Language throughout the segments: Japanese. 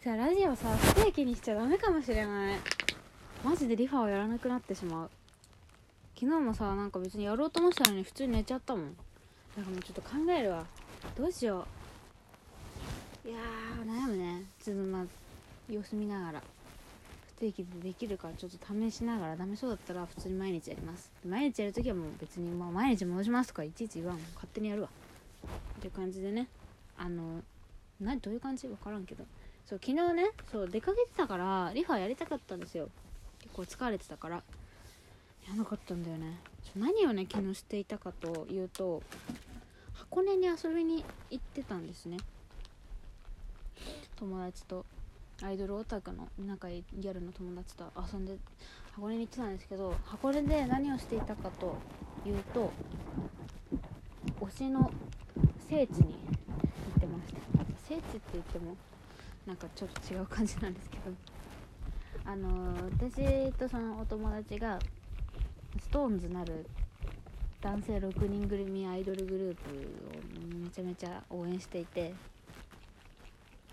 じゃあラジオさ不定期にしちゃダメかもしれない。マジでリファをやらなくなってしまう。昨日もさなんか別にやろうと思ったのに普通に寝ちゃったもん。だからもうちょっと考えるわ。どうしよう。いやー悩むね。ちょっとまあ様子見ながら。不定期でできるからちょっと試しながら。ダメそうだったら普通に毎日やります。毎日やるときはもう別に、まあ、毎日戻しますとかいちいち言わん。勝手にやるわ。っていう感じでね。あのなどういう感じ？分からんけど。そう昨日ねそう出かけてたからリファやりたかったんですよ。結構疲れてたから。やらなかったんだよね。何をね昨日していたかというと箱根に遊びに行ってたんですね。友達とアイドルオタクの仲いいギャルの友達と遊んで箱根に行ってたんですけど箱根で何をしていたかというと推しの聖地に行ってました。聖地って言ってもなんかちょっと違う感じなんですけど。あの私とそのお友達が SixTONES なる男性6人組アイドルグループをめちゃめちゃ応援していて。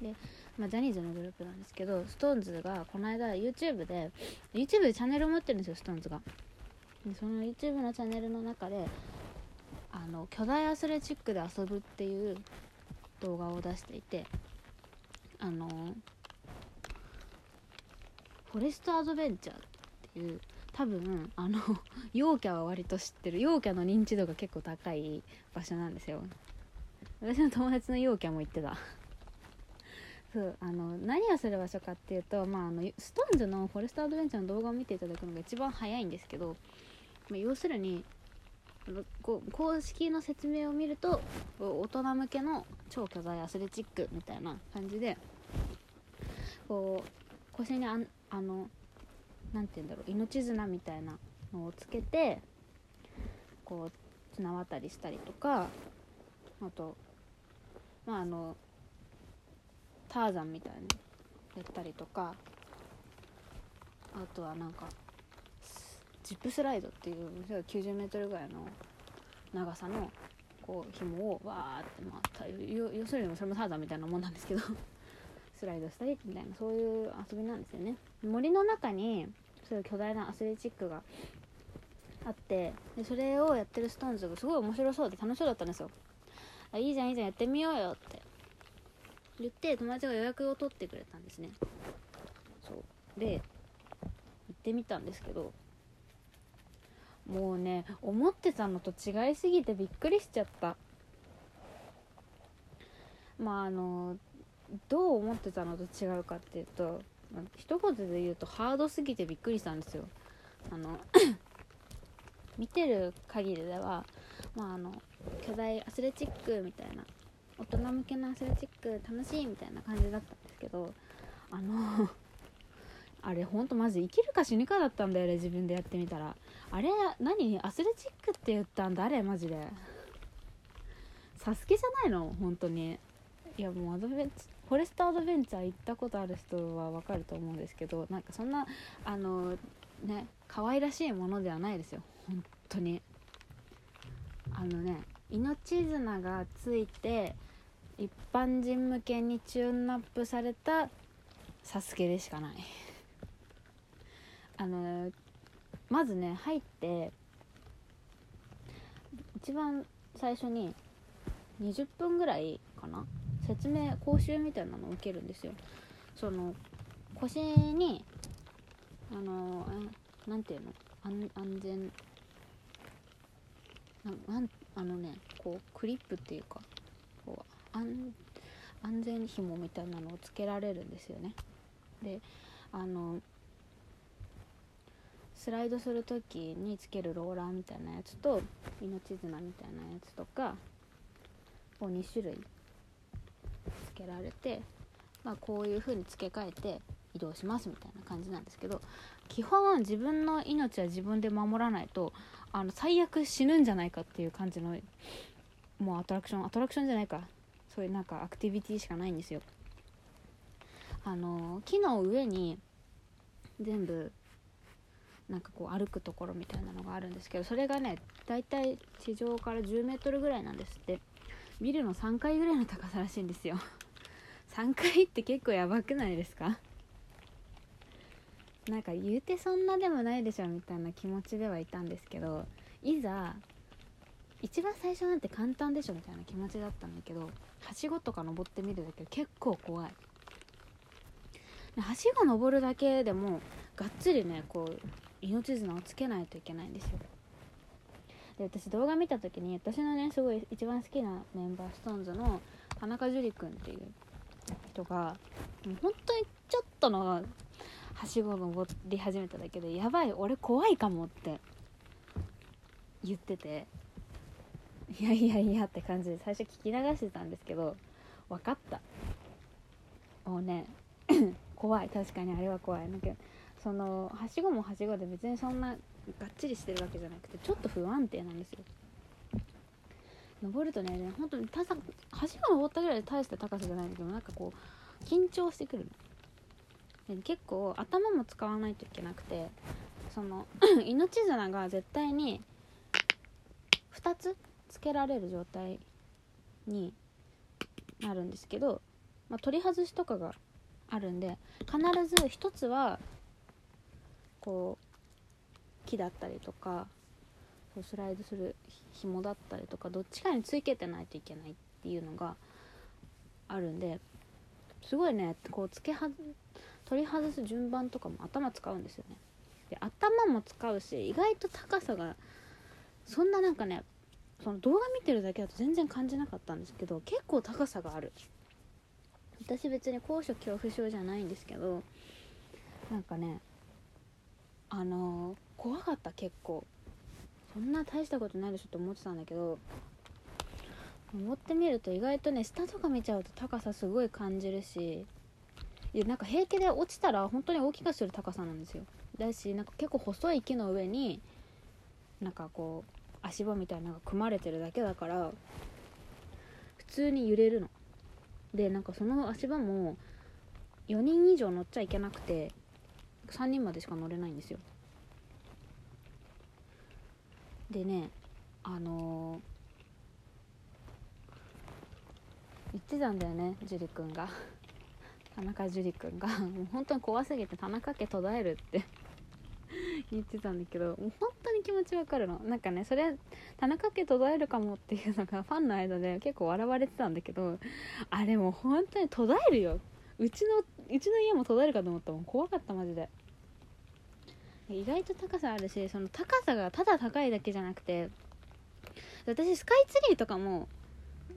で、まあ、ジャニーズのグループなんですけど SixTONES がこの間 YouTube で YouTube でチャンネルを持ってるんですよ SixTONES が。でその YouTube のチャンネルの中であの巨大アスレチックで遊ぶっていう動画を出していて。あのフォレストアドベンチャーっていう多分あの 陽キャは割と知ってる。陽キャの認知度が結構高い場所なんですよ。私の友達の陽キャも行ってた。そうあの何をする場所かっていうと、まあ、あのストーンズのフォレストアドベンチャーの動画を見ていただくのが一番早いんですけど、まあ、要するに公式の説明を見ると大人向けの超巨大アスレチックみたいな感じでこう腰にああのなんて言うんだろう命綱みたいなのをつけてこう綱渡りしたりとかあとまああのターザンみたいにやったりとかあとはなんかジップスライドっていう9 0ルぐらいの長さのこう紐をわーって回った要要するにそれもターザンみたいなもんなんですけど。スライドしたりみたいなそういう遊びなんですよね。森の中にそういう巨大なアスレチックがあってでそれをやってるストーンズがすごい面白そうで楽しそうだったんですよ。あいいじゃんいいじゃんやってみようよって。言って友達が予約を取ってくれたんですね。そう。で行ってみたんですけどもうね思ってたのと違いすぎてびっくりしちゃった。まああのどう思ってたのと違うかっていうとまあ一言で言うとハードすぎてびっくりしたんですよ。あの 見てる限りではまああの巨大アスレチックみたいな大人向けのアスレチック楽しいみたいな感じだったんですけどあの あれほんとマジ生きるか死ぬかだったんだよね自分でやってみたら。あれ何？アスレチックって言ったん誰マジで。サスケじゃないの？本当に。いやもうアドベンチフォレストアドベンチャー行ったことある人はわかると思うんですけどなんかそんなあのね可愛らしいものではないですよ。本当に。あのね命綱がついて一般人向けにチューンナップされたサスケでしかない。あのまずね入って一番最初に20分ぐらいかな？説明講習みたいなのを受けるんですよ。その腰にあのえなんていうの？安安全なんあのねこうクリップっていうかこう安安全紐みたいなのをつけられるんですよね。であのスライドする時につけるローラーみたいなやつと命綱みたいなやつとかを2種類つけられて、まあ、こういう風に付け替えて移動しますみたいな感じなんですけど基本自分の命は自分で守らないとあの最悪死ぬんじゃないかっていう感じのもうアトラクションアトラクションじゃないか。そういうなんかアクティビティしかないんですよ。あの木の上に全部なんかこう歩くところみたいなのがあるんですけどそれがねだいたい地上から10メートルぐらいなんですって。ビルの3階ぐらいの高さらしいんですよ。3回って結構やばくないですか？なんか言うてそんなでもないでしょみたいな気持ちではいたんですけどいざ一番最初なんて簡単でしょみたいな気持ちだったんだけどはしごとか登ってみるだけで結構怖い。はしご登るだけでもがっつりねこう命綱をつけないといけないんですよ。で私動画見た時に私のねすごい一番好きなメンバー SixTONES の田中樹君っていう人がもう本当にちょっとのはしご登り始めただけでやばい俺怖いかもって言ってて。いやいやいやって感じで最初聞き流してたんですけど分かった。もうね 怖い。確かにあれは怖い。だけどそのはしごもはしごで別にそんながっちりしてるわけじゃなくてちょっと不安定なんですよ。登るとね本当にたさはしご登ったぐらいで大した高さじゃないんだけどなんかこう緊張してくるの。結構頭も使わないといけなくてその 命綱が絶対に2つつけられる状態になるんですけど、まあ、取り外しとかがあるんで必ず1つはこう木だったりとかこうスライドする紐だったりとかどっちかにつけてないといけないっていうのがあるんですごいねこう付けは取り外す順番とかも頭使うんですよね。で頭も使うし意外と高さがそんななんかねその動画見てるだけだと全然感じなかったんですけど結構高さがある。私別に高所恐怖症じゃないんですけどなんかねあのー、怖かった結構。そんな大したことないでしょって思ってたんだけど登ってみると意外とね下とか見ちゃうと高さすごい感じるしいやなんか平気で落ちたら本当に大きくする高さなんですよ。だしなんか結構細い木の上になんかこう足場みたいなのが組まれてるだけだから普通に揺れるの。でなんかその足場も4人以上乗っちゃいけなくて3人までしか乗れないんですよ。でねあのー、言ってたんだよね樹里くんが。田中樹里くんが。もう本当に怖すぎて田中家途絶えるって。言ってたんだけどもう本当に気持ちわかるの。なんかねそれ田中家途絶えるかもっていうのがファンの間で結構笑われてたんだけどあれもう本当に途絶えるよ。うちのうちの家も途絶えるかと思ったもん。怖かったマジで。意外と高さあるしその高さがただ高いだけじゃなくて私スカイツリーとかも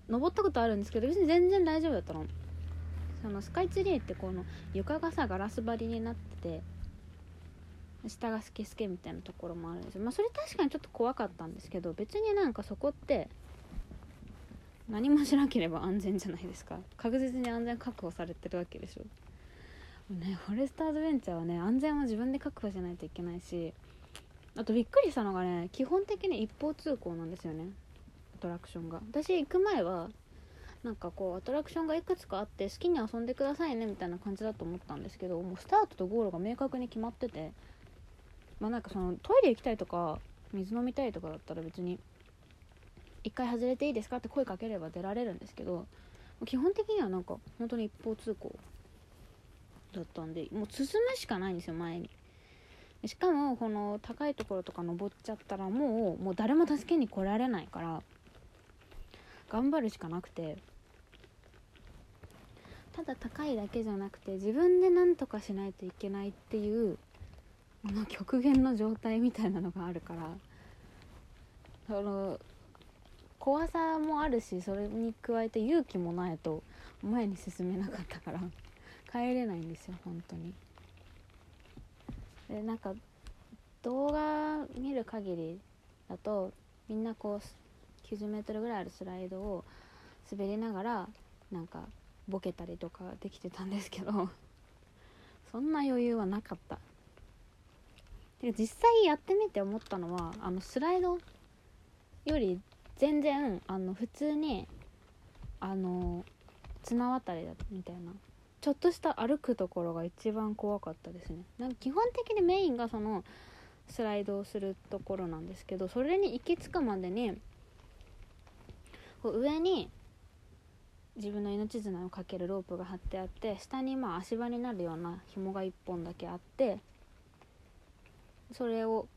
登ったことあるんですけど別に全然大丈夫だったの。そのスカイツリーってこの床がさガラス張りになってて下がスケスケみたいなところもあるんですよ。まあそれ確かにちょっと怖かったんですけど別になんかそこって何もしなければ安全じゃないですか。確実に安全確保されてるわけでしょ。ねフォレストアドベンチャーはね安全は自分で確保しないといけないしあとびっくりしたのがね基本的に一方通行なんですよね。アトラクションが。私行く前はなんかこうアトラクションがいくつかあって好きに遊んでくださいねみたいな感じだと思ったんですけどもうスタートとゴールが明確に決まっててまあなんかそのトイレ行きたいとか水飲みたいとかだったら別に一回外れていいですかって声かければ出られるんですけど基本的にはなんか本当に一方通行だったんでもう進むしかないんですよ前に。しかもこの高いところとか登っちゃったらもうもう誰も助けに来られないから頑張るしかなくて。ただ高いだけじゃなくて自分で何とかしないといけないっていうこの極限の状態みたいなのがあるからその怖さもあるしそれに加えて勇気もないと前に進めなかったから。帰れないんですよ本当に。でなんか動画見る限りだとみんなこう 90m ぐらいあるスライドを滑りながらなんかボケたりとかできてたんですけど そんな余裕はなかった。で実際やってみて思ったのはあのスライドより全然あの普通にあの綱渡りだみたいな。ちょっとした歩くところが一番怖かったですね。なんか基本的にメインがそのスライドをするところなんですけどそれに行き着くまでにこう上に自分の命綱をかけるロープが張ってあって下にまあ足場になるような紐が1本だけあってそれを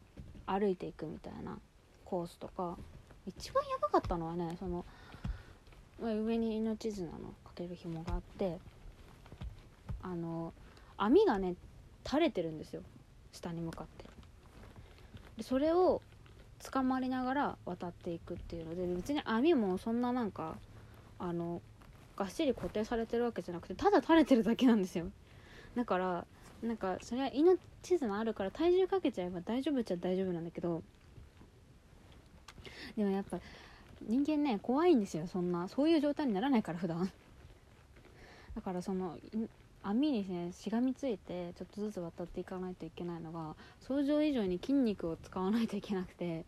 歩いていくみたいなコースとか。一番やばかったのはねその上に命綱のかける紐があってあの網がね垂れてるんですよ。下に向かって。でそれを捕まりながら渡っていくっていうので別に網もそんななんかあのがっしり固定されてるわけじゃなくてただ垂れてるだけなんですよ。だからなんかそれは命綱あるから体重かけちゃえば大丈夫っちゃ大丈夫なんだけどでもやっぱ人間ね怖いんですよそんな。そういう状態にならないから普段。だからその網にねしがみついてちょっとずつ渡っていかないといけないのが想像以上に筋肉を使わないといけなくて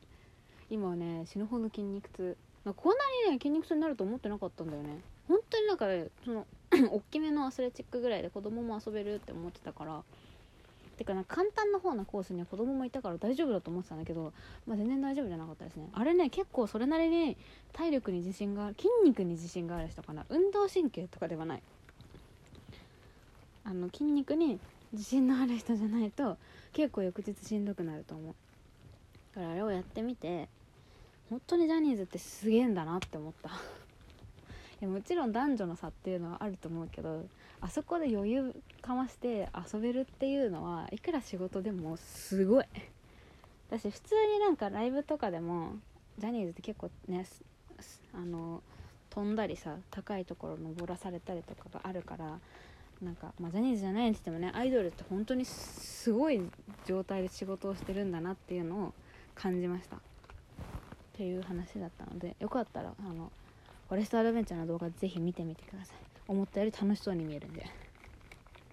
今はね死ぬほど筋肉痛。こんなにね筋肉痛になると思ってなかったんだよね。本当になんかその 大きめのアスレチックぐらいで子供も遊べるって思ってたから。てかな簡単な方のコースには子供もいたから大丈夫だと思ってたんだけど、まあ、全然大丈夫じゃなかったですね。あれね結構それなりに体力に自信が筋肉に自信がある人かな。運動神経とかではない。あの筋肉に自信のある人じゃないと結構翌日しんどくなると思う。だからあれをやってみて本当にジャニーズってすげえんだなって思った。いやもちろん男女の差っていうのはあると思うけどあそこで余裕かまして遊べるっていうのはいくら仕事でもすごい。私普通になんかライブとかでもジャニーズって結構ねあの飛んだりさ高いところ登らされたりとかがあるからなんか、まあ、ジャニーズじゃないにしてもねアイドルって本当にすごい状態で仕事をしてるんだなっていうのを感じました。っていう話だったのでよかったらあのフォレストアドベンチャーの動画ぜひ見てみてください。思ったより楽しそうに見えるんで。